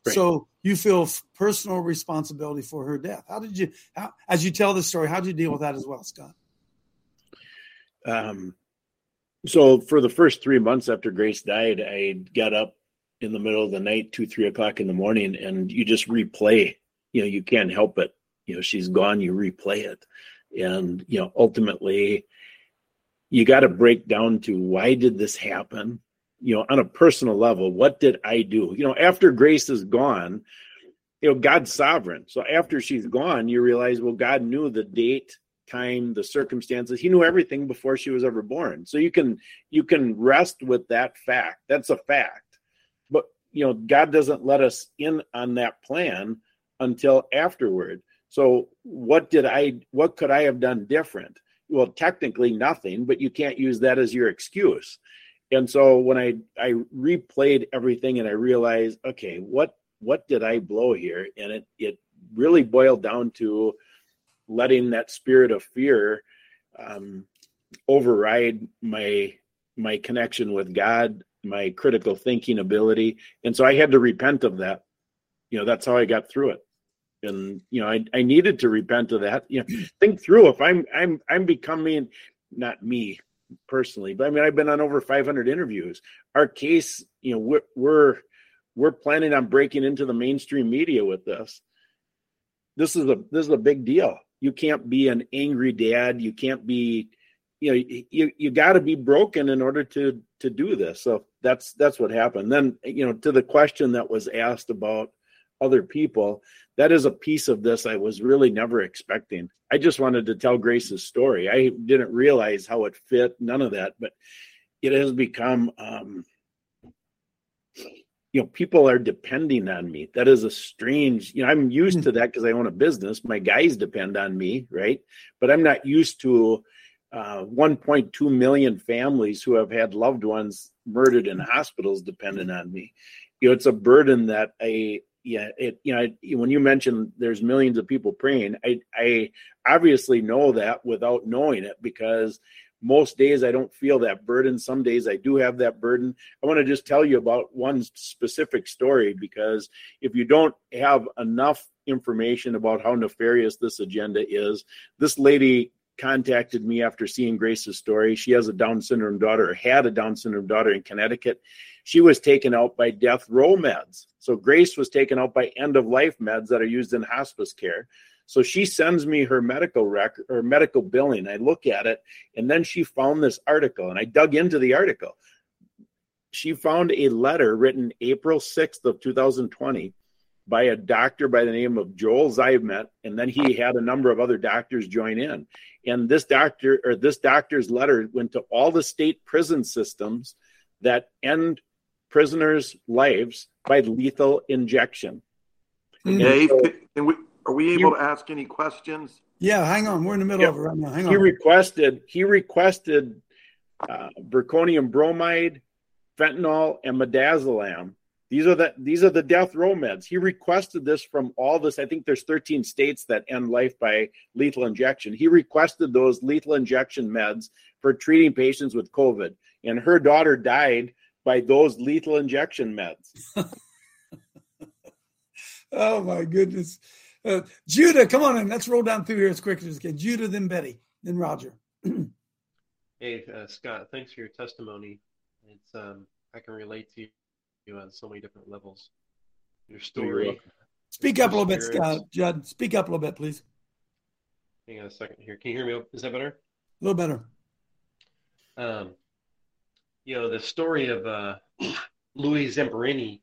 Right. So you feel personal responsibility for her death. How did you, how, as you tell the story, how did you deal with that as well, Scott? Um, so for the first three months after Grace died, I got up in the middle of the night, two, three o'clock in the morning, and you just replay. You know, you can't help it. You know, she's gone. You replay it, and you know, ultimately, you got to break down to why did this happen? You know, on a personal level, what did I do? You know, after Grace is gone, you know, God's sovereign. So after she's gone, you realize, well, God knew the date, time, the circumstances. He knew everything before she was ever born. So you can you can rest with that fact. That's a fact. But you know, God doesn't let us in on that plan until afterward. So what did I what could I have done different? Well, technically nothing, but you can't use that as your excuse. And so when I I replayed everything and I realized, okay, what what did I blow here? And it it really boiled down to letting that spirit of fear um, override my my connection with God, my critical thinking ability, and so I had to repent of that. You know, that's how I got through it. And you know, I, I needed to repent of that. You know, <clears throat> think through if I'm I'm I'm becoming not me personally, but I mean I've been on over 500 interviews. Our case, you know, we're, we're we're planning on breaking into the mainstream media with this. This is a this is a big deal. You can't be an angry dad. You can't be, you know, you you got to be broken in order to to do this. So that's that's what happened. Then you know, to the question that was asked about other people, that is a piece of this I was really never expecting. I just wanted to tell Grace's story. I didn't realize how it fit, none of that, but it has become um, you know people are depending on me that is a strange you know i'm used to that because i own a business my guys depend on me right but i'm not used to uh, 1.2 million families who have had loved ones murdered in hospitals dependent on me you know it's a burden that i yeah it you know when you mentioned there's millions of people praying i i obviously know that without knowing it because most days I don't feel that burden. Some days I do have that burden. I want to just tell you about one specific story because if you don't have enough information about how nefarious this agenda is, this lady contacted me after seeing Grace's story. She has a Down syndrome daughter, had a Down syndrome daughter in Connecticut. She was taken out by death row meds. So Grace was taken out by end of life meds that are used in hospice care. So she sends me her medical record or medical billing. I look at it, and then she found this article, and I dug into the article. She found a letter written April 6th of 2020 by a doctor by the name of Joel Zivot, and then he had a number of other doctors join in. And this doctor or this doctor's letter went to all the state prison systems that end prisoners' lives by lethal injection. Dave, so, can we are we able he, to ask any questions? Yeah, hang on. We're in the middle yeah, of it right now. Hang on. He requested he requested uh, vecuronium bromide, fentanyl, and midazolam. These are the these are the death row meds. He requested this from all this. I think there's 13 states that end life by lethal injection. He requested those lethal injection meds for treating patients with COVID, and her daughter died by those lethal injection meds. <laughs> oh my goodness. Uh, Judah, come on in. Let's roll down through here as quick as we can. Judah, then Betty, then Roger. <clears throat> hey, uh, Scott, thanks for your testimony. It's um, I can relate to you on so many different levels. Your story. Speak up a little bit, Scott. Judd, speak up a little bit, please. Hang on a second here. Can you hear me? Is that better? A little better. Um, you know the story of uh, <clears throat> Louis Zamperini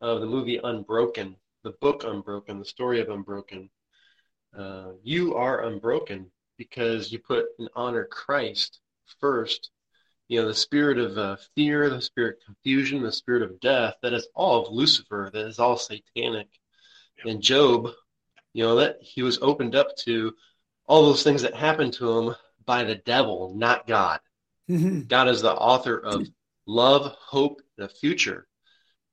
of the movie Unbroken the book Unbroken, the story of Unbroken, uh, you are unbroken because you put and honor Christ first. You know, the spirit of uh, fear, the spirit of confusion, the spirit of death, that is all of Lucifer, that is all satanic. And Job, you know, that he was opened up to all those things that happened to him by the devil, not God. Mm-hmm. God is the author of love, hope, and a future.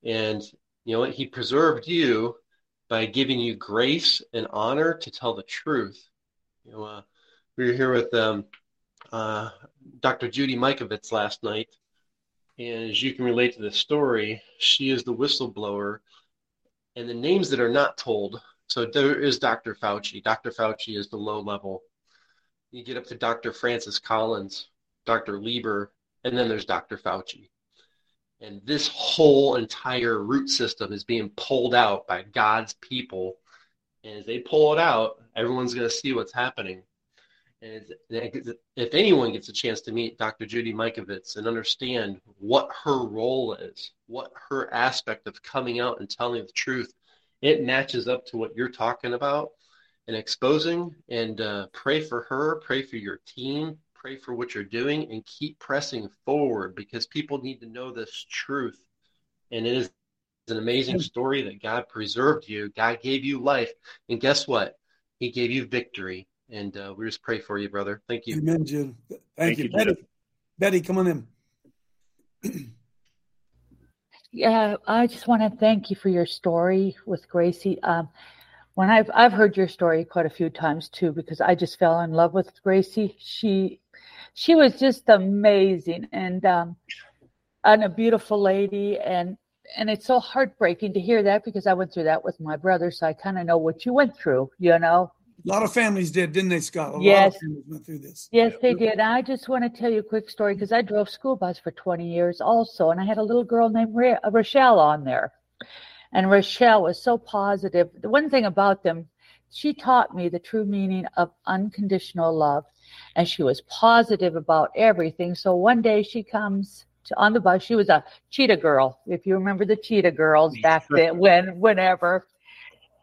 And you know, he preserved you by giving you grace and honor to tell the truth. You know, uh, we were here with um, uh, Dr. Judy Mikovits last night, and as you can relate to this story, she is the whistleblower, and the names that are not told. So there is Dr. Fauci. Dr. Fauci is the low level. You get up to Dr. Francis Collins, Dr. Lieber, and then there's Dr. Fauci. And this whole entire root system is being pulled out by God's people. And as they pull it out, everyone's going to see what's happening. And if anyone gets a chance to meet Dr. Judy Mikovits and understand what her role is, what her aspect of coming out and telling the truth, it matches up to what you're talking about and exposing. And uh, pray for her, pray for your team, pray for what you're doing, and keep pressing forward because people need to know this truth. And it is an amazing story that God preserved you, God gave you life, and guess what? He gave you victory and uh, we just pray for you, brother. Thank you. Amen, Jim. Thank, Thank you, you Betty. Betty, come on in. <clears throat> yeah, I just want to thank you for your story with Gracie. Um, when I've I've heard your story quite a few times too, because I just fell in love with Gracie. She she was just amazing and um, and a beautiful lady and and it's so heartbreaking to hear that because I went through that with my brother, so I kind of know what you went through, you know. A lot of families did, didn't they, Scott? A yes. went through this. Yes, they did. I just want to tell you a quick story because I drove school bus for 20 years also, and I had a little girl named uh, Rochelle on there. And Rochelle was so positive. The one thing about them, she taught me the true meaning of unconditional love, and she was positive about everything. So one day she comes to, on the bus. She was a cheetah girl, if you remember the cheetah girls back then, when whenever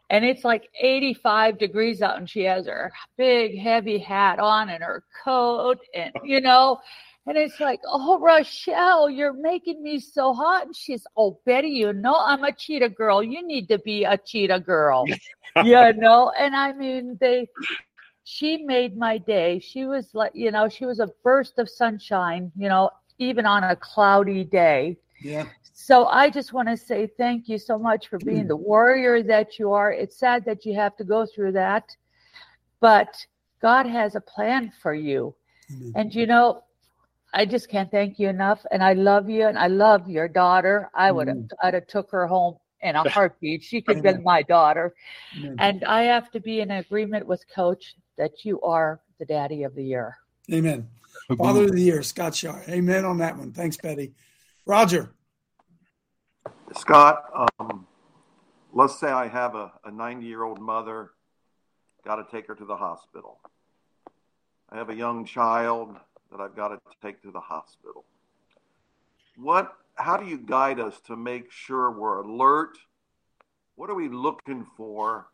and it's like 85 degrees out and she has her big heavy hat on and her coat and <laughs> you know and it's like oh rochelle you're making me so hot and she's oh betty you know i'm a cheetah girl you need to be a cheetah girl <laughs> you know and i mean they she made my day she was like you know she was a burst of sunshine you know even on a cloudy day yeah so I just want to say thank you so much for being the <clears throat> warrior that you are. It's sad that you have to go through that, but God has a plan for you. Mm-hmm. And you know, I just can't thank you enough. And I love you, and I love your daughter. I would have, mm-hmm. I'd have took her home in a <laughs> heartbeat. She could be my daughter. Mm-hmm. And I have to be in agreement with Coach that you are the daddy of the year. Amen. Father of the year, Scott Schara. Amen on that one. Thanks, Betty. Roger. Scott, um, let's say I have a 90 year old mother, got to take her to the hospital. I have a young child that I've got to take to the hospital. What, how do you guide us to make sure we're alert? What are we looking for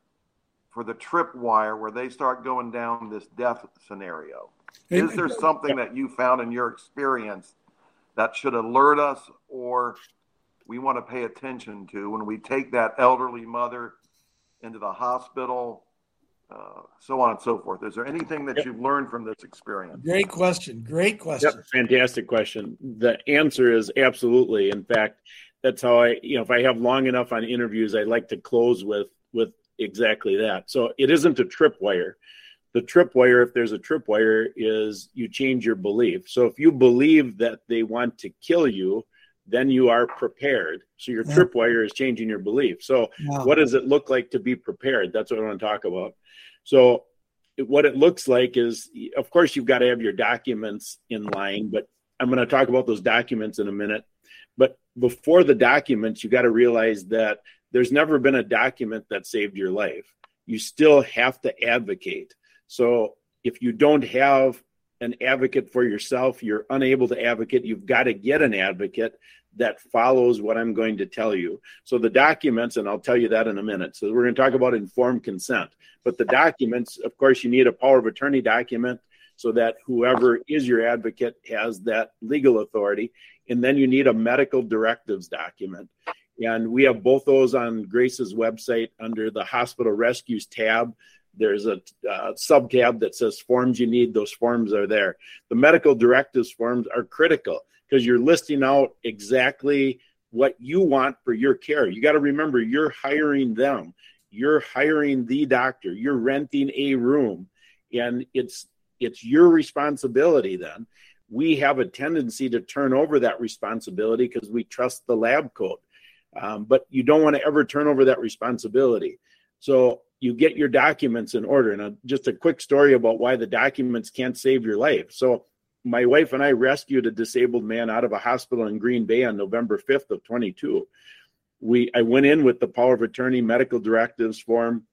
for the tripwire where they start going down this death scenario? Is there something that you found in your experience that should alert us or we want to pay attention to when we take that elderly mother into the hospital, uh, so on and so forth. Is there anything that yep. you've learned from this experience? Great question. Great question. Yep. Fantastic question. The answer is absolutely. In fact, that's how I, you know, if I have long enough on interviews, I like to close with with exactly that. So it isn't a tripwire. The tripwire, if there's a tripwire, is you change your belief. So if you believe that they want to kill you, then you are prepared. So your yeah. tripwire is changing your belief. So wow. what does it look like to be prepared? That's what I want to talk about. So what it looks like is, of course, you've got to have your documents in line, but I'm going to talk about those documents in a minute. But before the documents, you got to realize that there's never been a document that saved your life. You still have to advocate. So if you don't have an advocate for yourself, you're unable to advocate, you've got to get an advocate that follows what I'm going to tell you. So the documents, and I'll tell you that in a minute. So we're going to talk about informed consent. But the documents, of course, you need a power of attorney document so that whoever is your advocate has that legal authority. And then you need a medical directives document. And we have both those on Grace's website under the hospital rescues tab. There's a uh, sub tab that says forms you need. Those forms are there. The medical directives forms are critical because you're listing out exactly what you want for your care. You got to remember you're hiring them. You're hiring the doctor. You're renting a room and it's it's your responsibility then. We have a tendency to turn over that responsibility because we trust the lab code. Um, but you don't want to ever turn over that responsibility. So you get your documents in order. And just a quick story about why the documents can't save your life. So my wife and I rescued a disabled man out of a hospital in Green Bay on November 5th of 22. We I went in with the power of attorney medical directives form,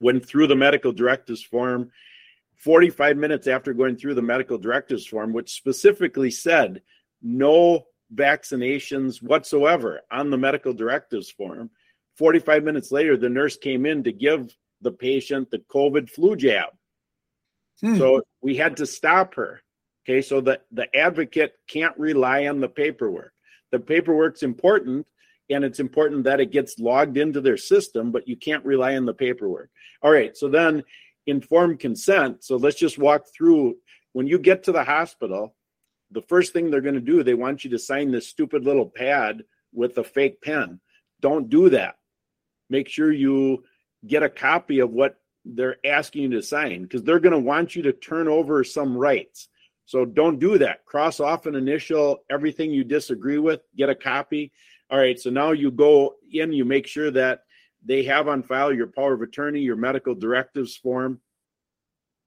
went through the medical directives form. 45 minutes after going through the medical directives form, which specifically said no vaccinations whatsoever on the medical directives form, 45 minutes later, the nurse came in to give the patient the COVID flu jab. Hmm. So we had to stop her. Okay, so the, the advocate can't rely on the paperwork. The paperwork's important, and it's important that it gets logged into their system, but you can't rely on the paperwork. All right, so then informed consent. So let's just walk through. When you get to the hospital, the first thing they're going to do, they want you to sign this stupid little pad with a fake pen. Don't do that. Make sure you get a copy of what they're asking you to sign because they're going to want you to turn over some rights. So don't do that. Cross off an initial, everything you disagree with, get a copy. All right, so now you go in, you make sure that they have on file your power of attorney, your medical directives form,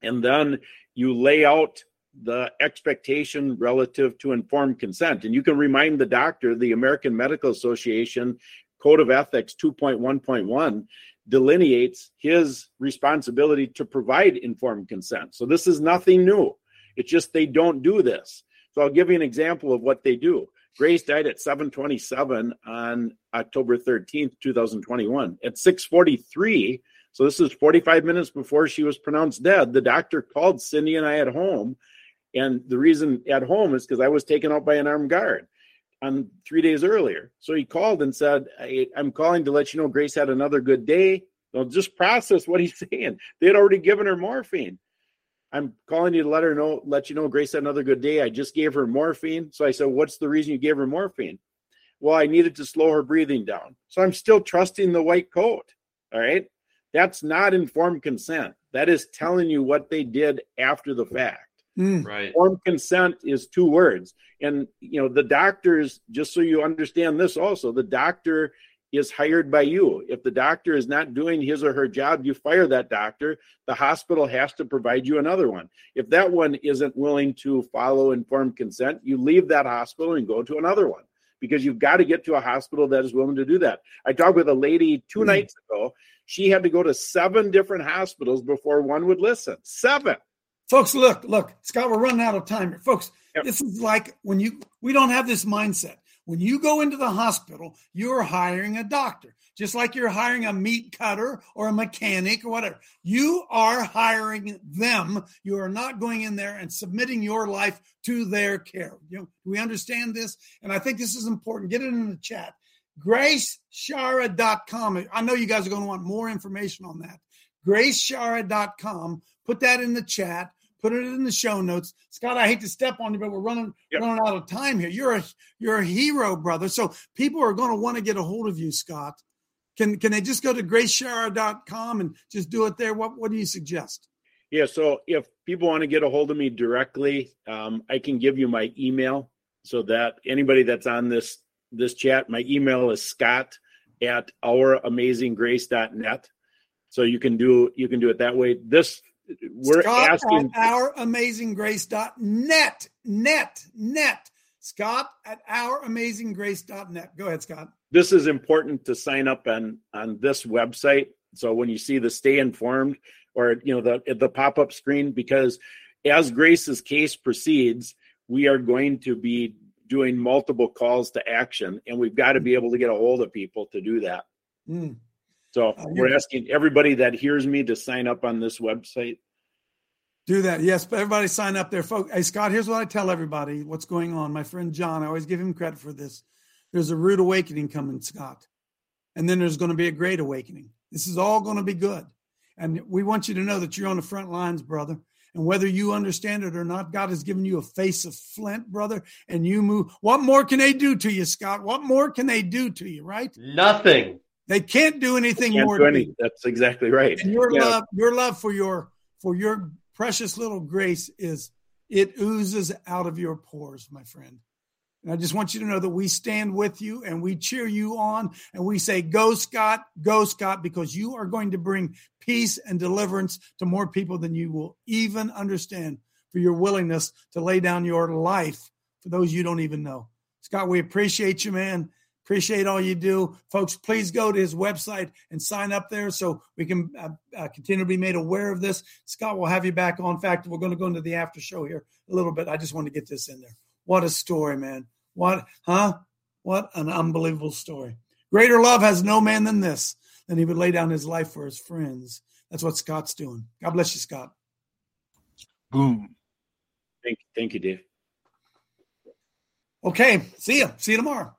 and then you lay out the expectation relative to informed consent. And you can remind the doctor, the American Medical Association Code of Ethics 2.1.1 delineates his responsibility to provide informed consent. So this is nothing new. It's just they don't do this. So I'll give you an example of what they do. Grace died at 727 on October 13th, 2021. At 643, so this is 45 minutes before she was pronounced dead, the doctor called Cindy and I at home. And the reason at home is because I was taken out by an armed guard on three days earlier. So he called and said, I'm calling to let you know Grace had another good day. They'll just process what he's <laughs> saying. They had already given her morphine. I'm calling you to let her know, let you know Grace had another good day. I just gave her morphine. So I said, What's the reason you gave her morphine? Well, I needed to slow her breathing down. So I'm still trusting the white coat. All right. That's not informed consent. That is telling you what they did after the fact. Mm. Right. Informed consent is two words. And, you know, the doctors, just so you understand this also, the doctor is hired by you. If the doctor is not doing his or her job, you fire that doctor. The hospital has to provide you another one. If that one isn't willing to follow informed consent, you leave that hospital and go to another one because you've got to get to a hospital that is willing to do that. I talked with a lady 2 mm nights ago. She had to go to seven different hospitals before one would listen. Seven. Folks, look, look, Scott, we're running out of time here. Folks, yep. this is like when you, we don't have this mindset. When you go into the hospital, you're hiring a doctor, just like you're hiring a meat cutter or a mechanic or whatever. You are hiring them. You are not going in there and submitting your life to their care. You know, we understand this? And I think this is important. Get it in the chat. GraceSchara.com. I know you guys are going to want more information on that. GraceSchara.com. Put that in the chat. Put it in the show notes. Scott, I hate to step on you, but we're running yep. running out of time here. You're a you're a hero, brother. So people are going to want to get a hold of you, Scott. Can can they just go to graceschara.com and just do it there? What what do you suggest? Yeah, so if people want to get a hold of me directly, um, I can give you my email so that anybody that's on this this chat, my email is scott at ouramazinggrace.net. So you can do you can do it that way. This we're Scott asking at ouramazinggrace.net. Net, net. Scott at ouramazinggrace.net. Go ahead, Scott. This is important to sign up on on this website. So when you see the stay informed or you know the the pop-up screen, because as Grace's case proceeds, we are going to be doing multiple calls to action, and we've got to be able to get a hold of people to do that. Mm. So uh, we're asking everybody that hears me to sign up on this website. Do that. Yes, but everybody sign up there, folks. Hey, Scott, here's what I tell everybody what's going on. My friend John, I always give him credit for this. There's a rude awakening coming, Scott. And then there's going to be a great awakening. This is all going to be good. And we want you to know that you're on the front lines, brother. And whether you understand it or not, God has given you a face of flint, brother, and you move. What more can they do to you, Scott? What more can they do to you, right? Nothing. They can't do anything can't more. Do anything. That's exactly right. And your yeah. love, your love for your for your precious little grace is it oozes out of your pores, my friend. And I just want you to know that we stand with you and we cheer you on and we say, Go, Scott, go, Scott, because you are going to bring peace and deliverance to more people than you will even understand. for your willingness to lay down your life for those you don't even know. Scott, we appreciate you, man. Appreciate all you do. Folks, please go to his website and sign up there so we can uh, uh, continue to be made aware of this. Scott, we'll have you back on. In fact, we're going to go into the after show here a little bit. I just want to get this in there. What a story, man. What, huh? What an unbelievable story. Greater love has no man than this, than he would lay down his life for his friends. That's what Scott's doing. God bless you, Scott. Boom. Thank, thank you, Dave. Okay. See you. See you tomorrow.